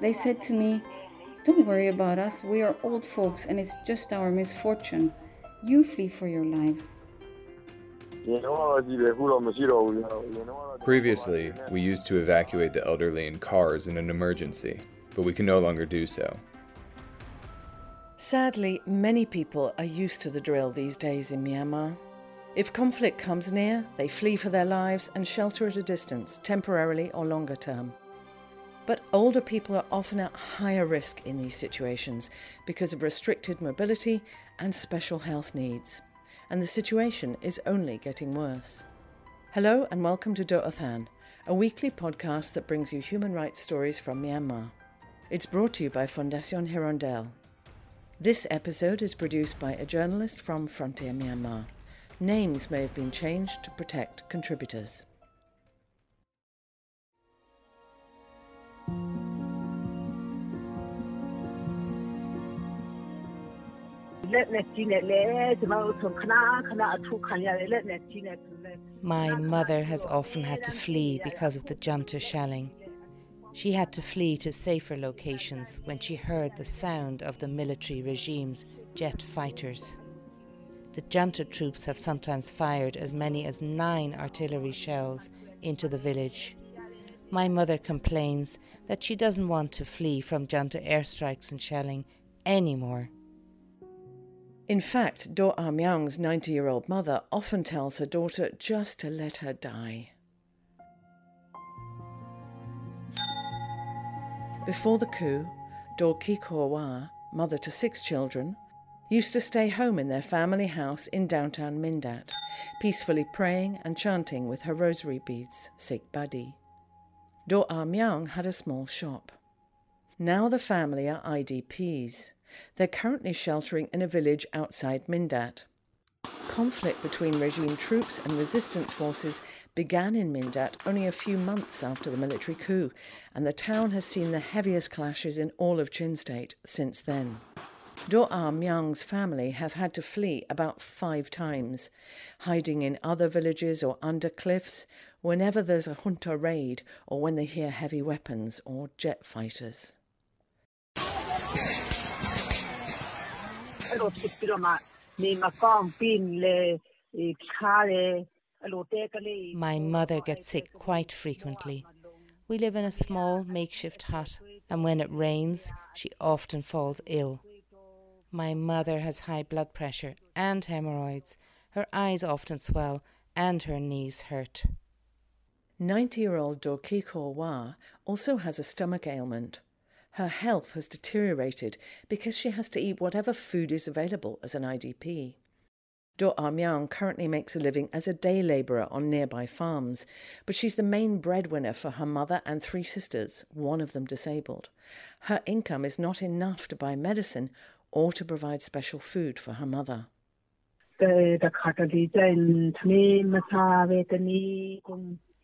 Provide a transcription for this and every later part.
They said to me, Don't worry about us, we are old folks and it's just our misfortune. You flee for your lives. Previously, we used to evacuate the elderly in cars in an emergency, but we can no longer do so. Sadly, many people are used to the drill these days in Myanmar. If conflict comes near, they flee for their lives and shelter at a distance, temporarily or longer term. But older people are often at higher risk in these situations because of restricted mobility and special health needs. And the situation is only getting worse. Hello and welcome to Doh Athan, a weekly podcast that brings you human rights stories from Myanmar. It's brought to you by Fondation Hirondelle. This episode is produced by a journalist from Frontier Myanmar. Names may have been changed to protect contributors. My mother has often had to flee because of the junta shelling. She had to flee to safer locations when she heard the sound of the military regime's jet fighters. The junta troops have sometimes fired as many as nine artillery shells into the village. My mother complains that she doesn't want to flee from junta airstrikes and shelling anymore. In fact, Do Ah Myang's 90 year old mother often tells her daughter just to let her die. Before the coup, Do Kikor mother to six children, used to stay home in their family house in downtown Mindat, peacefully praying and chanting with her rosary beads, Sikh Badi. Do Ah Myang had a small shop. Now the family are IDPs. They're currently sheltering in a village outside Mindat. Conflict between regime troops and resistance forces began in Mindat only a few months after the military coup, and the town has seen the heaviest clashes in all of Chin State since then. Do Myang's family have had to flee about five times, hiding in other villages or under cliffs whenever there's a junta raid or when they hear heavy weapons or jet fighters. My mother gets sick quite frequently. We live in a small makeshift hut, and when it rains, she often falls ill. My mother has high blood pressure and hemorrhoids. Her eyes often swell, and her knees hurt. 90 year old Dorkiko Wa also has a stomach ailment. Her health has deteriorated because she has to eat whatever food is available as an IDP. Do Myang currently makes a living as a day labourer on nearby farms, but she's the main breadwinner for her mother and three sisters, one of them disabled. Her income is not enough to buy medicine or to provide special food for her mother.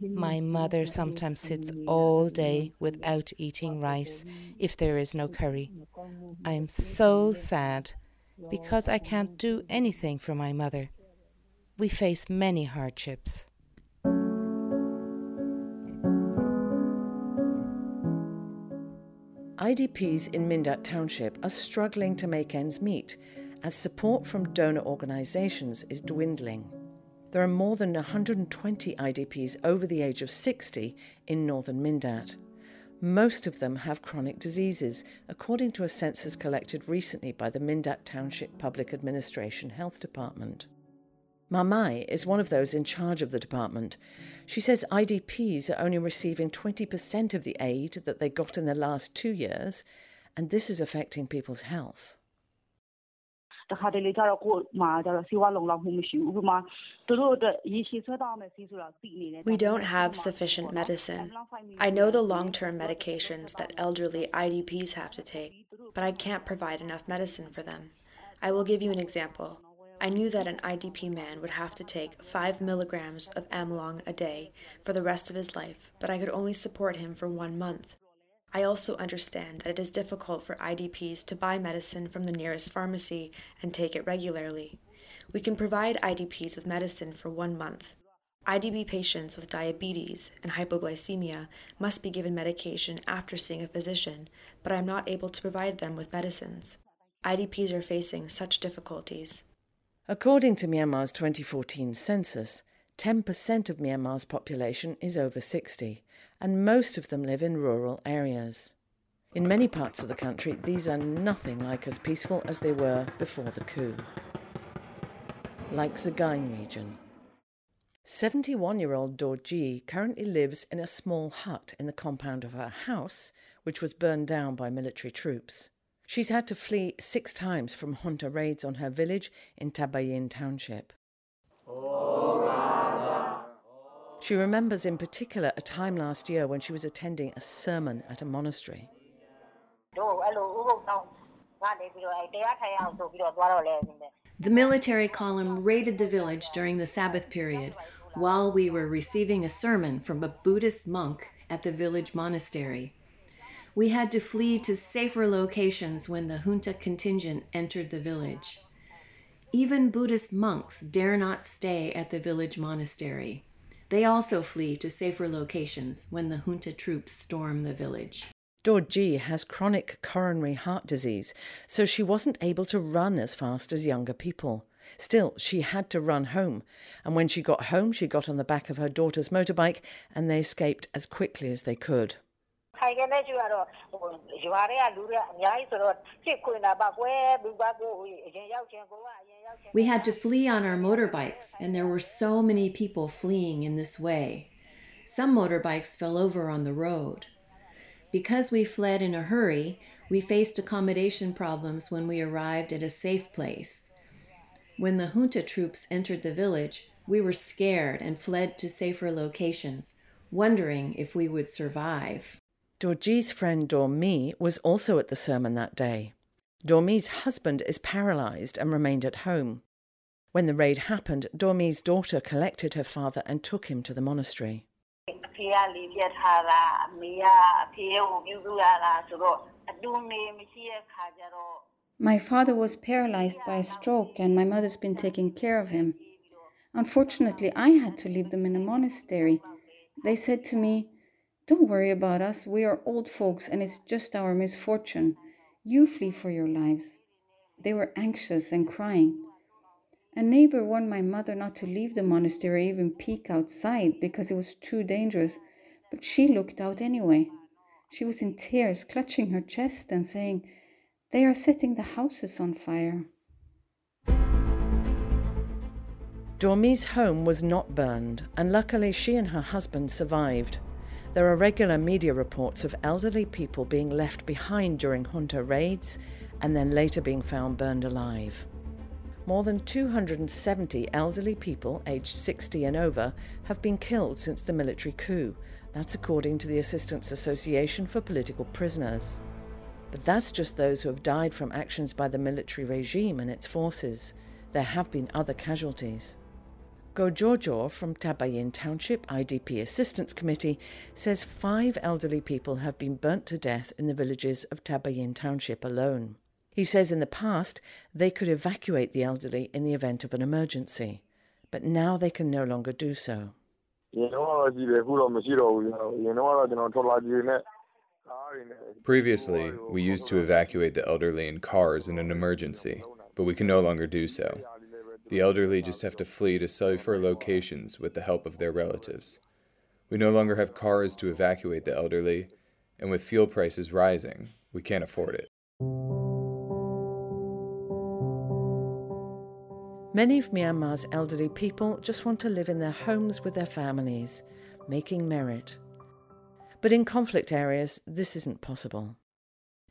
My mother sometimes sits all day without eating rice if there is no curry. I am so sad because I can't do anything for my mother. We face many hardships. IDPs in Mindat Township are struggling to make ends meet as support from donor organisations is dwindling. There are more than 120 IDPs over the age of 60 in northern Mindat. Most of them have chronic diseases, according to a census collected recently by the Mindat Township Public Administration Health Department. Mamai is one of those in charge of the department. She says IDPs are only receiving 20% of the aid that they got in the last two years, and this is affecting people's health. We don't have sufficient medicine. I know the long term medications that elderly IDPs have to take, but I can't provide enough medicine for them. I will give you an example. I knew that an IDP man would have to take 5 milligrams of Amlong a day for the rest of his life, but I could only support him for one month. I also understand that it is difficult for IDPs to buy medicine from the nearest pharmacy and take it regularly. We can provide IDPs with medicine for one month. IDP patients with diabetes and hypoglycemia must be given medication after seeing a physician, but I am not able to provide them with medicines. IDPs are facing such difficulties. According to Myanmar's 2014 census, 10% of Myanmar's population is over 60, and most of them live in rural areas. In many parts of the country, these are nothing like as peaceful as they were before the coup. Like Sagaing region. 71 year old Dorji currently lives in a small hut in the compound of her house, which was burned down by military troops. She's had to flee six times from junta raids on her village in Tabayin Township. She remembers in particular a time last year when she was attending a sermon at a monastery. The military column raided the village during the Sabbath period while we were receiving a sermon from a Buddhist monk at the village monastery. We had to flee to safer locations when the junta contingent entered the village. Even Buddhist monks dare not stay at the village monastery. They also flee to safer locations when the junta troops storm the village. Dorji has chronic coronary heart disease, so she wasn't able to run as fast as younger people. Still, she had to run home, and when she got home, she got on the back of her daughter's motorbike and they escaped as quickly as they could. We had to flee on our motorbikes, and there were so many people fleeing in this way. Some motorbikes fell over on the road. Because we fled in a hurry, we faced accommodation problems when we arrived at a safe place. When the junta troops entered the village, we were scared and fled to safer locations, wondering if we would survive. Dorji's friend Dormi was also at the sermon that day. Dormi's husband is paralyzed and remained at home. When the raid happened, Dormi's daughter collected her father and took him to the monastery. My father was paralyzed by a stroke, and my mother's been taking care of him. Unfortunately, I had to leave them in a monastery. They said to me, don't worry about us. We are old folks and it's just our misfortune. You flee for your lives. They were anxious and crying. A neighbor warned my mother not to leave the monastery or even peek outside because it was too dangerous, but she looked out anyway. She was in tears, clutching her chest and saying, They are setting the houses on fire. Dormi's home was not burned, and luckily she and her husband survived. There are regular media reports of elderly people being left behind during junta raids and then later being found burned alive. More than 270 elderly people aged 60 and over have been killed since the military coup. That's according to the Assistance Association for Political Prisoners. But that's just those who have died from actions by the military regime and its forces. There have been other casualties. Gojojo from Tabayin Township IDP Assistance Committee says five elderly people have been burnt to death in the villages of Tabayin Township alone. He says in the past they could evacuate the elderly in the event of an emergency, but now they can no longer do so. Previously, we used to evacuate the elderly in cars in an emergency, but we can no longer do so. The elderly just have to flee to safer locations with the help of their relatives. We no longer have cars to evacuate the elderly, and with fuel prices rising, we can't afford it. Many of Myanmar's elderly people just want to live in their homes with their families, making merit. But in conflict areas, this isn't possible.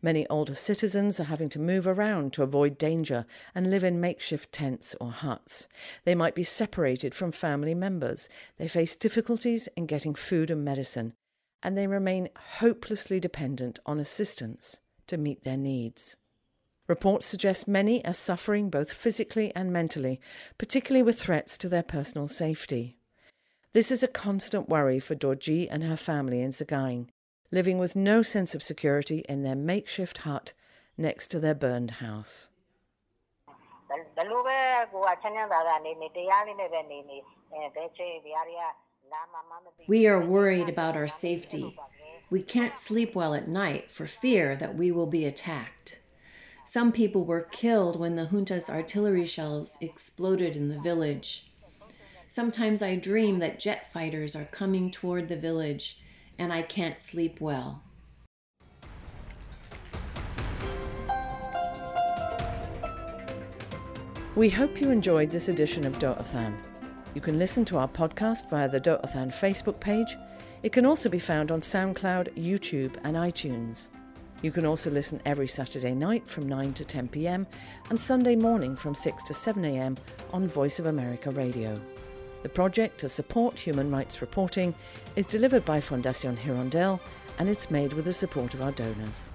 Many older citizens are having to move around to avoid danger and live in makeshift tents or huts. They might be separated from family members. They face difficulties in getting food and medicine, and they remain hopelessly dependent on assistance to meet their needs. Reports suggest many are suffering both physically and mentally, particularly with threats to their personal safety. This is a constant worry for Dorji and her family in Sagaing. Living with no sense of security in their makeshift hut next to their burned house. We are worried about our safety. We can't sleep well at night for fear that we will be attacked. Some people were killed when the junta's artillery shells exploded in the village. Sometimes I dream that jet fighters are coming toward the village and I can't sleep well. We hope you enjoyed this edition of Doh Athan. You can listen to our podcast via the Doh Athan Facebook page. It can also be found on SoundCloud, YouTube, and iTunes. You can also listen every Saturday night from 9 to 10 pm and Sunday morning from 6 to 7 am on Voice of America Radio. The project to support human rights reporting is delivered by Fondation Hirondelle and it's made with the support of our donors.